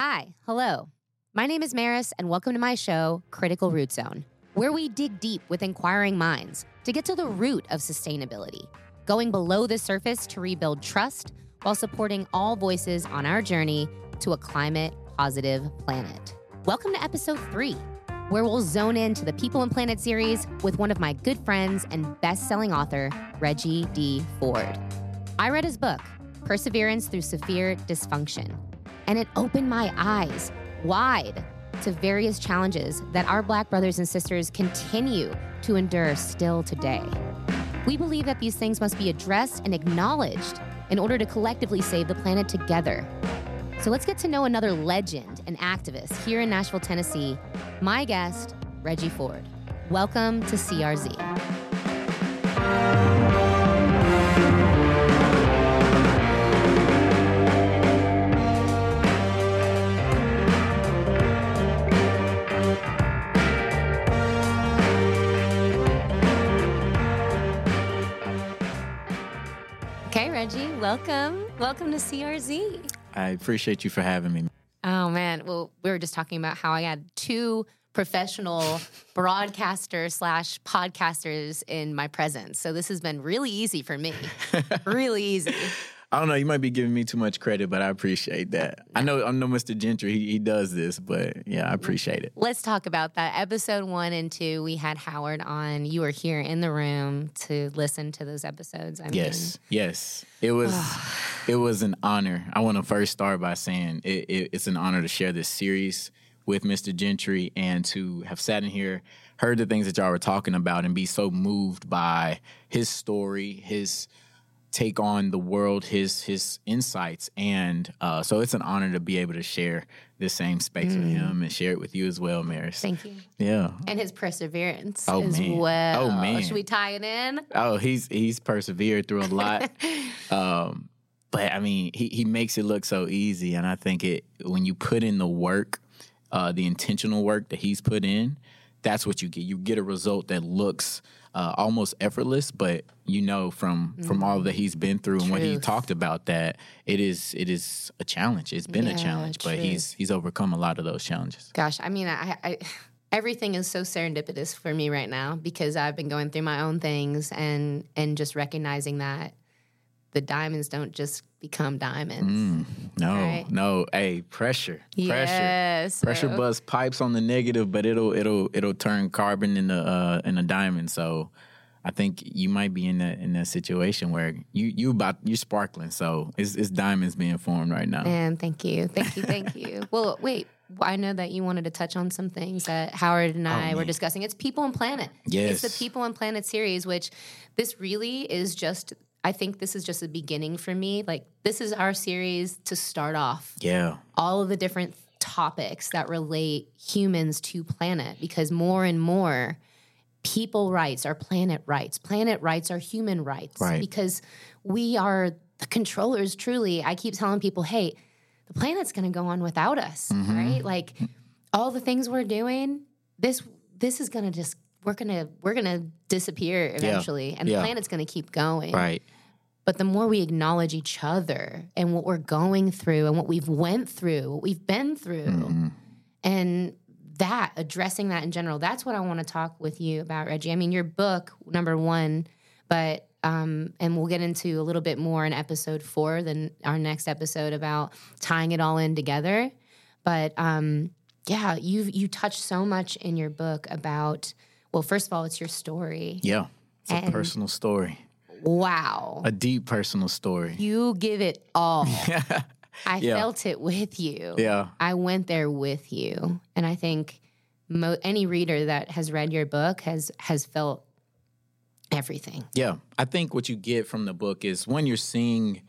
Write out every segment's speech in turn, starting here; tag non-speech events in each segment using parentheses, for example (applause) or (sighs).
Hi, hello. My name is Maris, and welcome to my show, Critical Root Zone, where we dig deep with inquiring minds to get to the root of sustainability, going below the surface to rebuild trust while supporting all voices on our journey to a climate positive planet. Welcome to episode three, where we'll zone into the People and Planet series with one of my good friends and best selling author, Reggie D. Ford. I read his book, Perseverance Through Severe Dysfunction, and it opened my eyes wide to various challenges that our Black brothers and sisters continue to endure still today. We believe that these things must be addressed and acknowledged in order to collectively save the planet together. So let's get to know another legend and activist here in Nashville, Tennessee, my guest, Reggie Ford. Welcome to CRZ. Welcome. Welcome to CRZ. I appreciate you for having me. Oh man, well, we were just talking about how I had two professional (laughs) broadcasters slash podcasters in my presence. So this has been really easy for me. (laughs) really easy. I don't know. You might be giving me too much credit, but I appreciate that. I know I know Mr. Gentry. He, he does this, but yeah, I appreciate it. Let's talk about that. Episode one and two, we had Howard on. You were here in the room to listen to those episodes. I yes, mean, yes, it was. (sighs) it was an honor. I want to first start by saying it, it, it's an honor to share this series with Mr. Gentry and to have sat in here, heard the things that y'all were talking about, and be so moved by his story, his take on the world, his his insights, and uh, so it's an honor to be able to share this same space mm. with him and share it with you as well, Maris. Thank you. Yeah, and his perseverance oh, as man. well. Oh man, should we tie it in? Oh, he's he's persevered through a lot. (laughs) um, but I mean, he he makes it look so easy, and I think it when you put in the work, uh, the intentional work that he's put in, that's what you get. You get a result that looks uh, almost effortless, but you know from mm. from all that he's been through and what he talked about that it is it is a challenge. It's been yeah, a challenge, truth. but he's he's overcome a lot of those challenges. Gosh, I mean, I, I everything is so serendipitous for me right now because I've been going through my own things and and just recognizing that the diamonds don't just become diamonds. Mm, no, right? no. Hey, pressure, yes, pressure, pressure bust pipes on the negative, but it'll it'll it'll turn carbon into uh in a diamond. So. I think you might be in that in that situation where you you about you're sparkling, so it's, it's diamonds being formed right now. And thank you, thank you, thank you. (laughs) well, wait, I know that you wanted to touch on some things that Howard and I oh, were discussing. It's People and Planet. Yes. It's the People and Planet series, which this really is just I think this is just a beginning for me. Like this is our series to start off. Yeah. All of the different topics that relate humans to planet because more and more people rights are planet rights. Planet rights are human rights right. because we are the controllers truly. I keep telling people, "Hey, the planet's going to go on without us." Mm-hmm. Right? Like all the things we're doing, this this is going to just we're gonna we're gonna disappear eventually, yeah. and the yeah. planet's gonna keep going. Right. But the more we acknowledge each other and what we're going through and what we've went through, what we've been through, mm-hmm. and that addressing that in general, that's what I want to talk with you about, Reggie. I mean, your book, number one, but um, and we'll get into a little bit more in episode four than our next episode about tying it all in together. But um, yeah, you you touch so much in your book about well, first of all, it's your story. Yeah, it's and a personal story. Wow, a deep personal story. You give it all. (laughs) I yeah. felt it with you. Yeah, I went there with you, and I think mo- any reader that has read your book has has felt everything. Yeah, I think what you get from the book is when you're seeing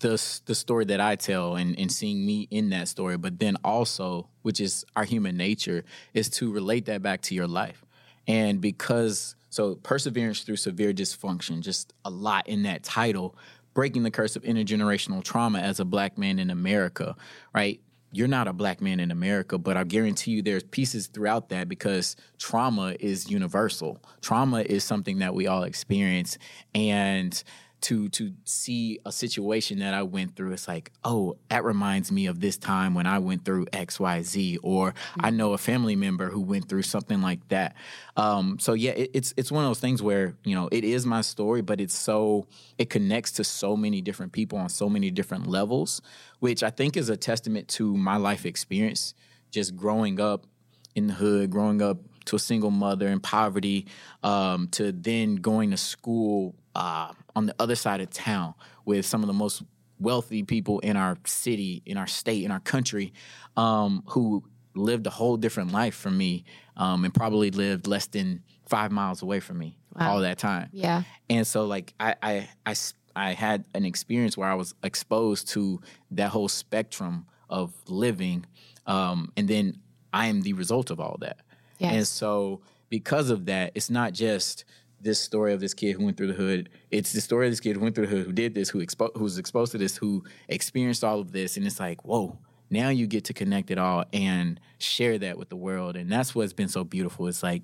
the the story that I tell and, and seeing me in that story, but then also, which is our human nature, is to relate that back to your life. And because so perseverance through severe dysfunction, just a lot in that title, breaking the curse of intergenerational trauma as a black man in America, right? You're not a black man in America, but I guarantee you there's pieces throughout that because trauma is universal. Trauma is something that we all experience. And to to see a situation that I went through. It's like, oh, that reminds me of this time when I went through X, Y, Z, or mm-hmm. I know a family member who went through something like that. Um, so yeah, it, it's it's one of those things where you know it is my story, but it's so it connects to so many different people on so many different levels, which I think is a testament to my life experience, just growing up in the hood, growing up to a single mother in poverty, um, to then going to school uh, on the other side of town with some of the most wealthy people in our city, in our state, in our country, um, who lived a whole different life from me um, and probably lived less than five miles away from me wow. all that time. Yeah. And so, like, I, I, I, I had an experience where I was exposed to that whole spectrum of living. Um, and then I am the result of all that. Yes. And so, because of that, it's not just this story of this kid who went through the hood. It's the story of this kid who went through the hood, who did this, who expo- exposed to this, who experienced all of this, and it's like, whoa. Now you get to connect it all and share that with the world, and that's what's been so beautiful. It's like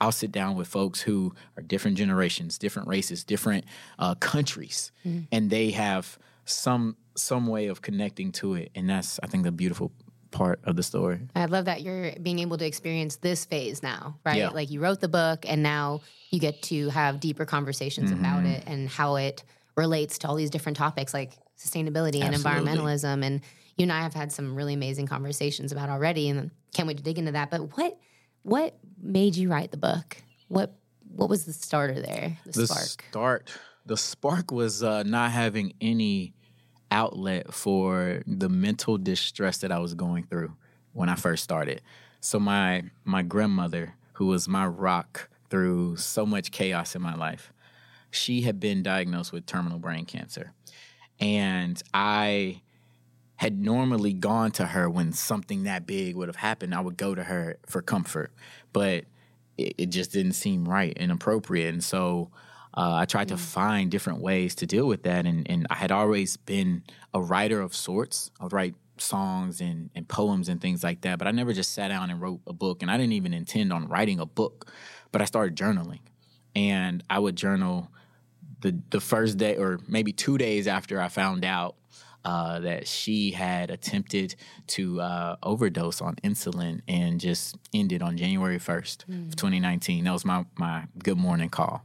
I'll sit down with folks who are different generations, different races, different uh, countries, mm-hmm. and they have some some way of connecting to it, and that's I think the beautiful part of the story. I love that you're being able to experience this phase now, right? Yeah. Like you wrote the book and now you get to have deeper conversations mm-hmm. about it and how it relates to all these different topics like sustainability and environmentalism and you and I have had some really amazing conversations about already and can't wait to dig into that. But what what made you write the book? What what was the starter there? The, the spark. Start the spark was uh, not having any outlet for the mental distress that I was going through when I first started. So my my grandmother, who was my rock through so much chaos in my life, she had been diagnosed with terminal brain cancer. And I had normally gone to her when something that big would have happened. I would go to her for comfort, but it, it just didn't seem right and appropriate. And so uh, I tried to mm. find different ways to deal with that, and, and I had always been a writer of sorts. I would write songs and, and poems and things like that, but I never just sat down and wrote a book, and I didn't even intend on writing a book. But I started journaling, and I would journal the the first day or maybe two days after I found out uh, that she had attempted to uh, overdose on insulin and just ended on January 1st mm. of 2019. That was my, my good morning call.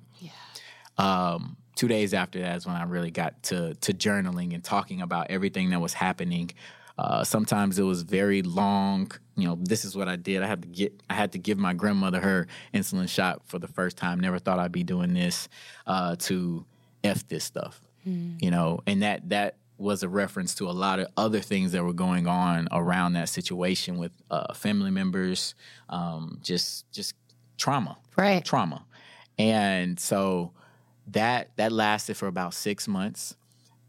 Um, two days after that is when I really got to to journaling and talking about everything that was happening. Uh, sometimes it was very long. You know, this is what I did. I had to get. I had to give my grandmother her insulin shot for the first time. Never thought I'd be doing this. Uh, to f this stuff. Mm. You know, and that that was a reference to a lot of other things that were going on around that situation with uh, family members. Um, just just trauma. Right. Trauma. And so that that lasted for about six months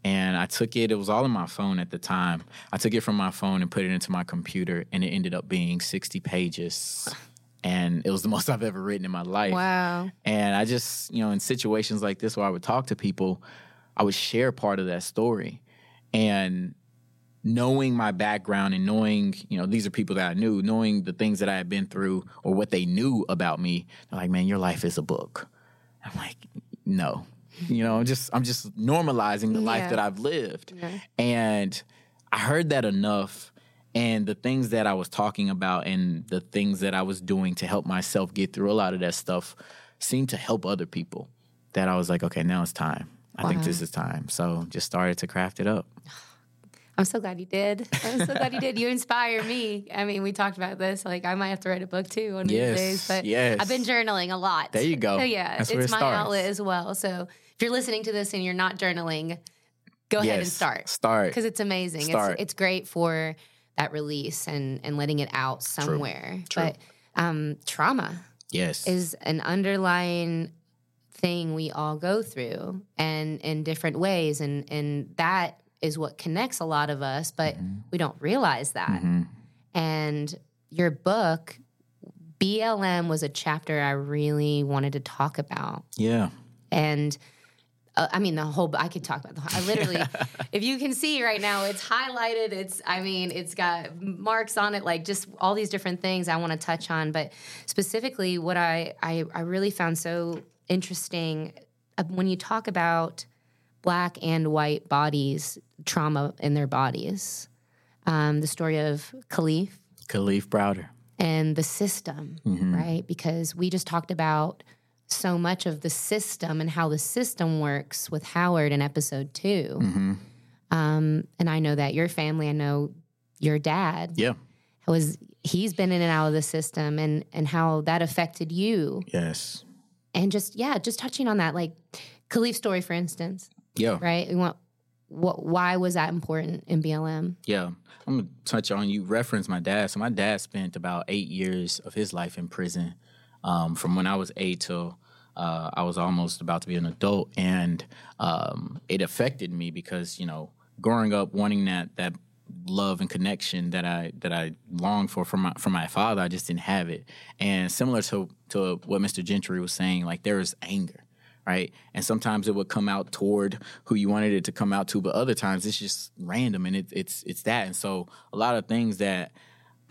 and I took it. It was all on my phone at the time. I took it from my phone and put it into my computer, and it ended up being sixty pages. And it was the (laughs) most I've ever written in my life. Wow! And I just, you know, in situations like this where I would talk to people, I would share part of that story, and knowing my background and knowing, you know, these are people that I knew, knowing the things that I had been through or what they knew about me, they're like, "Man, your life is a book." I'm like, no. You know, I'm just I'm just normalizing the yeah. life that I've lived. Yeah. And I heard that enough and the things that I was talking about and the things that I was doing to help myself get through a lot of that stuff seemed to help other people. That I was like, okay, now it's time. I think this is time. So just started to craft it up. (sighs) I'm so glad you did. I'm so glad you did. You inspire me. I mean, we talked about this. Like, I might have to write a book too one yes, of these days. But yes. I've been journaling a lot. There you go. So yeah, That's it's my starts. outlet as well. So if you're listening to this and you're not journaling, go yes, ahead and start. Start because it's amazing. Start. It's it's great for that release and and letting it out somewhere. True. True. But um, trauma, yes, is an underlying thing we all go through and in different ways and and that is what connects a lot of us, but mm-hmm. we don't realize that. Mm-hmm. And your book, BLM, was a chapter I really wanted to talk about. Yeah. And uh, I mean, the whole, I could talk about the whole, I literally, (laughs) if you can see right now, it's highlighted. It's, I mean, it's got marks on it, like just all these different things I want to touch on. But specifically, what I, I, I really found so interesting uh, when you talk about black and white bodies trauma in their bodies. Um, the story of Kalief Kalief Browder. and the system, right? Because we just talked about so much of the system and how the system works with Howard in episode 2 Um, and I know that your family, I know your dad Yeah. was he's been in and out of the system and and how that affected you Yes. and just yeah just touching on that like Kalief's story for instance Yeah. right we want what why was that important in BLM Yeah. I'm gonna touch on you reference my dad. So my dad spent about eight years of his life in prison, um, from when I was eight till uh, I was almost about to be an adult, and um, it affected me because you know growing up wanting that that love and connection that I that I longed for from my from my father, I just didn't have it. And similar to to what Mr. Gentry was saying, like there was anger right? And sometimes it would come out toward who you wanted it to come out to, but other times it's just random and it, it's it's that. And so a lot of things that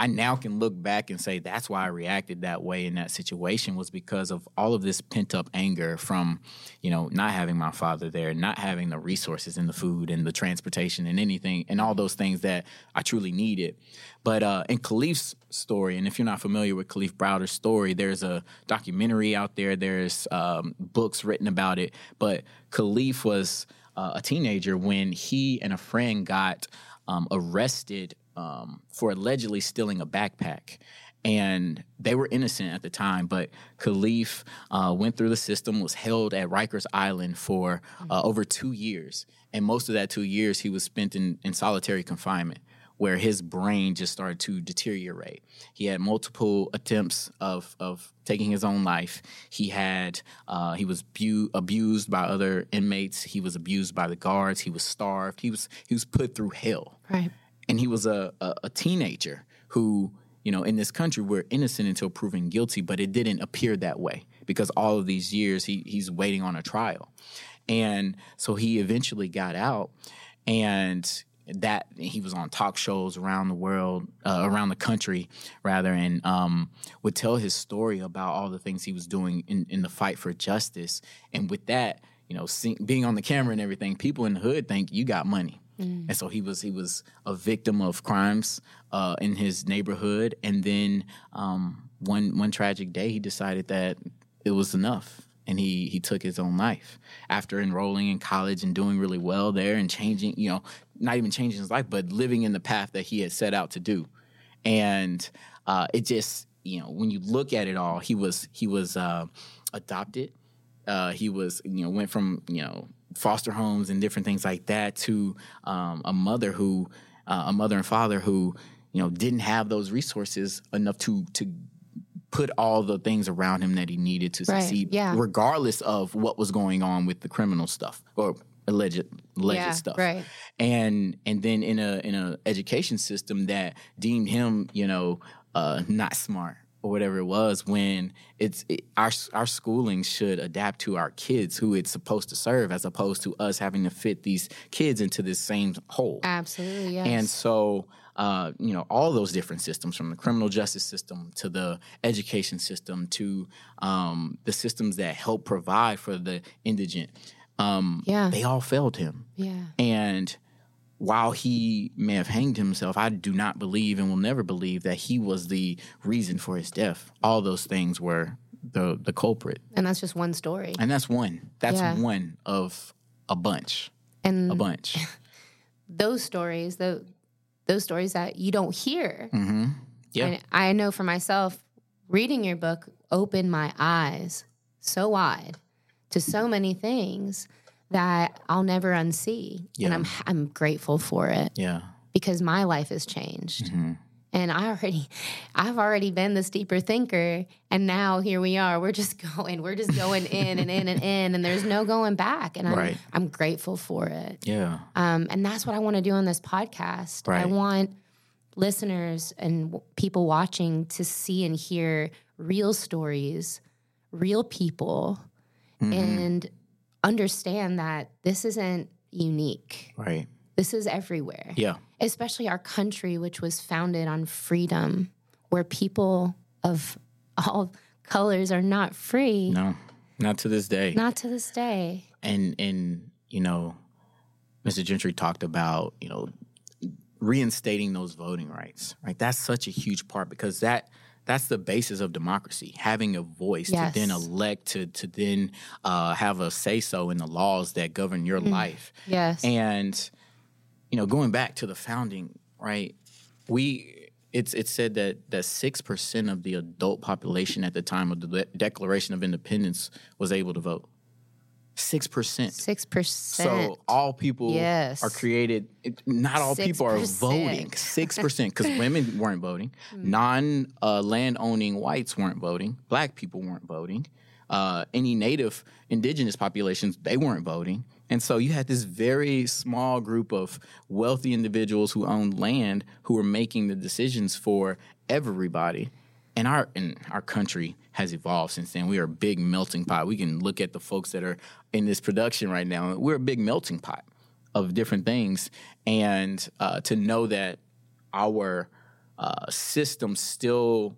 I now can look back and say that's why I reacted that way in that situation was because of all of this pent up anger from, you know, not having my father there, not having the resources and the food and the transportation and anything and all those things that I truly needed. But uh, in Kalief's story, and if you're not familiar with Kalief Browder's story, there's a documentary out there. There's um, books written about it. But Kalief was uh, a teenager when he and a friend got um, arrested um, for allegedly stealing a backpack. And they were innocent at the time, but Kalief uh, went through the system, was held at Rikers Island for uh, over two years. And most of that two years, he was spent in, in solitary confinement where his brain just started to deteriorate. He had multiple attempts of of taking his own life. He had uh, he was bu- abused by other inmates. He was abused by the guards. He was starved. He was he was put through hell. right And he was a, a, a teenager who you know in this country we're innocent until proven guilty, but it didn't appear that way because all of these years he he's waiting on a trial, and so he eventually got out and that he was on talk shows around the world, uh, around the country, rather, and um, would tell his story about all the things he was doing in, in the fight for justice. And with that, you know, see, being on the camera and everything, people in the hood think you got money. And so he was he was a victim of crimes uh, in his neighborhood, and then um, one one tragic day he decided that it was enough. And he he took his own life. After enrolling in college and doing really well there and changing you know not even changing his life but living in the path that he had set out to do. And uh, it just you know when you look at it all he was he was uh, adopted. Uh, he was you know went from you know foster homes and different things like that to um, a mother who uh, a mother and father who you know didn't have those resources enough to to put all the things around him that he needed to Right, succeed yeah. regardless of what was going on with the criminal stuff or alleged alleged Yeah, stuff right. and and then in a in a education system that deemed him you know uh not smart or whatever it was when it's it, our our schooling should adapt to our kids who it's supposed to serve as opposed to us having to fit these kids into this same hole absolutely yes and so, uh, you know, all those different systems from the criminal justice system to the education system to um, the systems that help provide for the indigent, um, Yeah. they all failed him. yeah And while he may have hanged himself, I do not believe and will never believe that he was the reason for his death. All those things were the the culprit, and that's just one story and that's one. That's Yeah. one of a bunch, and a bunch. (laughs) those stories the those stories that you don't hear hmm Yeah. And I know for myself, reading your book opened my eyes so wide to so many things that I'll never unsee. Yeah. And I'm I'm grateful for it Yeah. because my life has changed. Mhm. And I already I've already been this deeper thinker and now here we are. We're just (laughs) going. We're just going in and in and in and there's no going back and I'm Right. I'm grateful for it. Yeah. Um, and that's what I want to do on this podcast. I want listeners and w- people watching to see and hear real stories, real people, Mhm. and understand that this isn't unique. Right. This is everywhere, Yeah. especially our country, which was founded on freedom, where people of all colors are not free, No. Not to this day. not to this day. and and you know, Mr. Gentry talked about, you know, reinstating those voting rights. Right, that's such a huge part because that that's the basis of democracy having a voice Yes. to then elect to to then uh, have a say so in the laws that govern your life Yes. and you know going back to the founding right we it's it's said that that six percent of the adult population at the time of the De- declaration of independence was able to vote six percent Six percent. so all people Yes. are created. it- Not all people are voting. Six percent because (laughs) women weren't voting. Non uh, land owning whites weren't voting. Black people weren't voting. Uh, any native indigenous populations they weren't voting. And so you had this very small group of wealthy individuals who owned land who were making the decisions for everybody and our and our country has evolved since then. We are a big melting pot. We can look at the folks that are in this production right now. We're a big melting pot of different things, and uh, to know that our uh, system still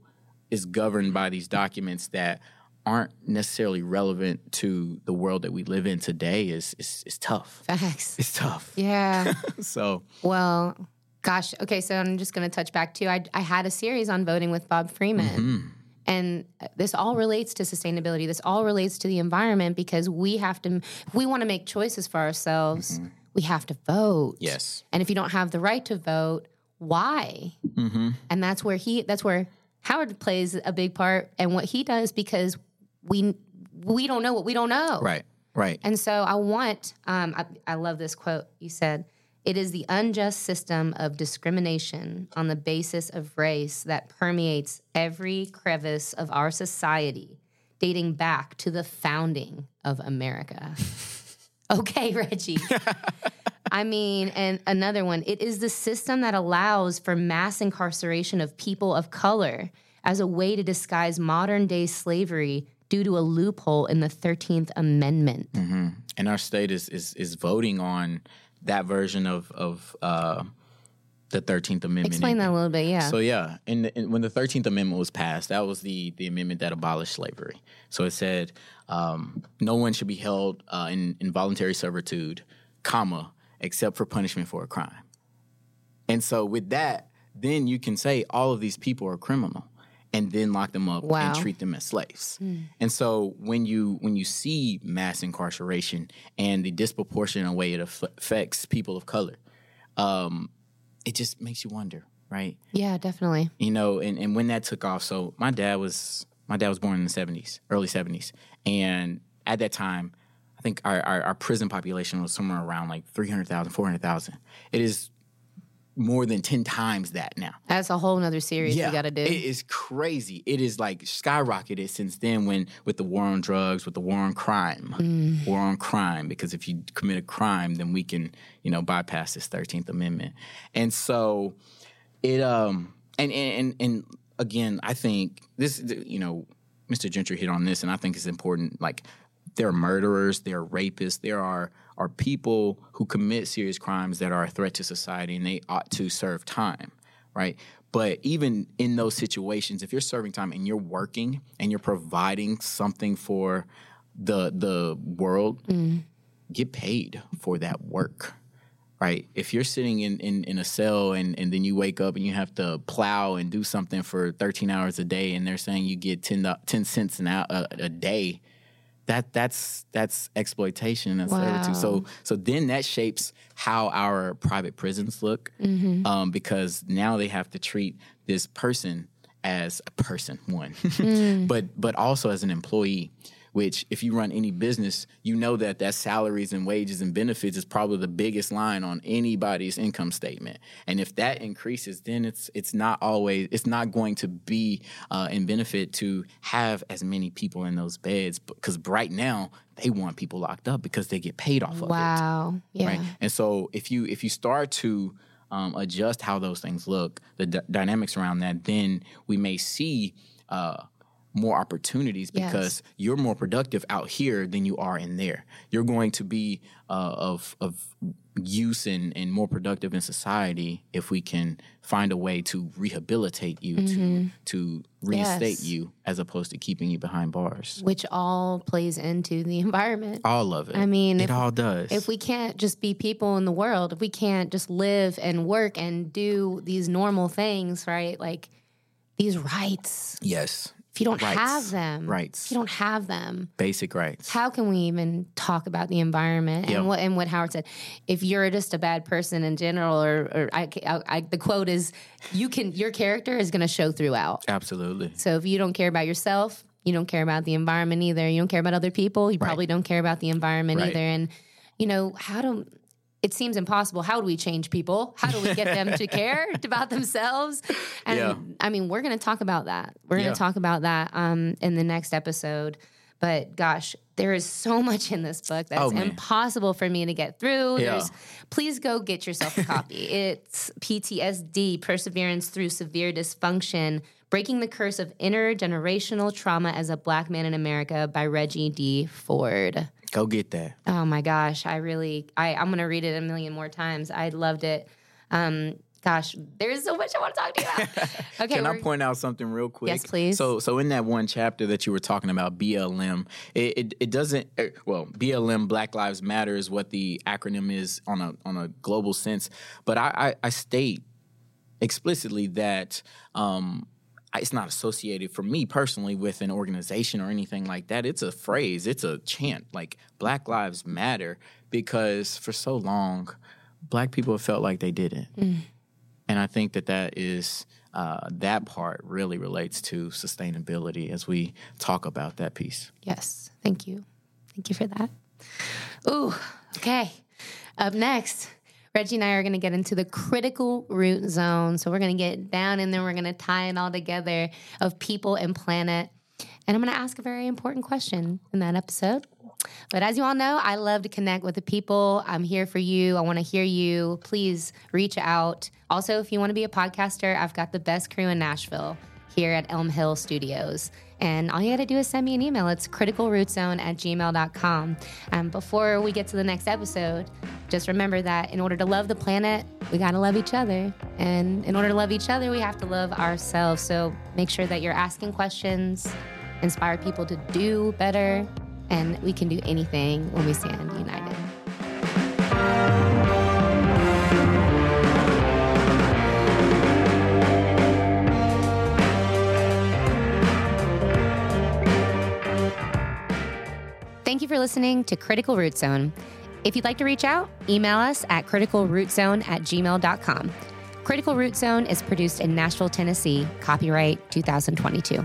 is governed by these documents that aren't necessarily relevant to the world that we live in today is is, is tough. Facts. It's tough. Yeah. (laughs) So Well, gosh. Okay, so I'm just going to touch back too. I, I had a series on voting with Bob Freeman. Mm-hmm. And this all relates to sustainability. This all relates to the environment because we have to, if we want to make choices for ourselves, we have to vote. Mm-hmm. yes, And if you don't have the right to vote, why? Mm-hmm. And that's where he, that's where Howard plays a big part and what he does because we, we don't know what we don't know. right, right. And so I want, um, I, I love this quote. You said, it is the unjust system of discrimination on the basis of race that permeates every crevice of our society, dating back to the founding of America. (laughs) okay, Reggie. I mean, and another one, it is the system that allows for mass incarceration of people of color as a way to disguise modern day slavery due to a loophole in the 13th Amendment. Mm-hmm. and our state is is is voting on that version of of uh, the Thirteenth Amendment. Explain that a little bit, yeah. So yeah, in, the, in when the Thirteenth Amendment was passed, that was the the amendment that abolished slavery. So it said um, no one should be held uh, in involuntary servitude, comma, except for punishment for a crime. And so with that, then you can say all of these people are criminal and then lock them up Wow. and treat them as slaves. And so when you when you see mass incarceration and the disproportionate way it aff- affects people of color, um, it just makes you wonder, right? yeah, definitely. you know and, and when that took off so my dad was my dad was born in the 70s early 70s and at that time i think our, our, our prison population was somewhere around like 300000 400000 it is more than 10 times that now That's a whole nother series we got to do. it is crazy. It is like skyrocketed since then when with the war on drugs, with the war on crime. Mm. War on crime because if you commit a crime then we can, you know, bypass this 13th amendment. And so it um and and and, and again, I think this you know, Mr. Gentry hit on this and I think it's important like there are murderers, there are rapists, there are are people who commit serious crimes that are a threat to society and they ought to serve time, right? But even in those situations, if you're serving time and you're working and you're providing something for the the world, mm. get paid for that work. Right. If you're sitting in, in, in a cell and, and then you wake up and you have to plow and do something for 13 hours a day and they're saying you get 10, 10 cents an hour a, a day, that that's that's exploitation and servitude. So so then that shapes how our private prisons look, um, because now they have to treat this person as a person, one, (laughs) but but also as an employee. Which, if you run any business, you know that that salaries and wages and benefits is probably the biggest line on anybody's income statement. And if that increases, then it's it's not always it's not going to be uh, in benefit to have as many people in those beds because right now they want people locked up because they get paid off of it wow. Yeah. right? And so if you if you start to um, adjust how those things look, the d- dynamics around that, then we may see uh, more opportunities Yes. because you're more productive out here than you are in there. You're going to be uh, of of use and, and more productive in society if we can find a way to rehabilitate you to to reinstate Yes. you as opposed to keeping you behind bars which all plays into the (laughs) environment. all of it I mean, it if- all does If we can't just be people in the world, if we can't just live and work and do these normal things, right? Like these rights, yes if you don't Rights. have them, Rights. if you don't have them, basic rights how can we even talk about the environment Yeah. and what and what Howard said? If you're just a bad person in general, or, or I, I, I, the quote is, you can your character is going to show throughout. absolutely So if you don't care about yourself, you don't care about the environment either. You don't care about other people. You probably don't care about the environment Right. either. And you know how do it seems impossible. How do we change people? How do we get them to (laughs) care about themselves? And Yeah. I mean, we're going to talk about that. We're going Yeah. to talk about that um, in the next episode. But gosh, there is so much in this book that's Oh, impossible for me to get through. Yeah. There's, please go get yourself a copy. (laughs) it's PTSD, Perseverance Through Severe Dysfunction, Breaking the Curse of Intergenerational Trauma as a Black Man in America by Reggie D. Ford. go get that Oh my gosh, I really, I, I'm going to read it a million more times. I loved it. Um, gosh, there's so much I want to talk to you about. (laughs) Okay, Can I point out something real quick? Yes, please. So, so in that one chapter that you were talking about, BLM, it it, it doesn't. er, Well, BLM, Black Lives Matter, is what the acronym is on a on a global sense. But I, I, I state explicitly that. Um, it's not associated for me personally with an organization or anything like that. It's a phrase, it's a chant like Black Lives Matter because for so long, black people have felt like they didn't. And I think that that is uh, that part really relates to sustainability as we talk about that piece. Yes, thank you. Thank you for that. Ooh, okay. Up next, Reggie and I are going to get into the critical root zone. So we're going to get down and then we're going to tie it all together of people and planet. And I'm going to ask a very important question in that episode. But as you all know, I love to connect with the people. I'm here for you. I want to hear you. Please reach out. Also, if you want to be a podcaster, I've got the best crew in Nashville here at Elm Hill Studios. And all you got to do is send me an email. It's criticalrootzone at gmail.com. And before we get to the next episode, just remember that in order to love the planet, we got to love each other. And in order to love each other, we have to love ourselves. So make sure that you're asking questions, inspire people to do better, and we can do anything when we stand united. Thank you for listening to Critical Root Zone. If you'd like to reach out, email us at criticalrootzone at gmail.com. Critical Root Zone is produced in Nashville, Tennessee, copyright 2022.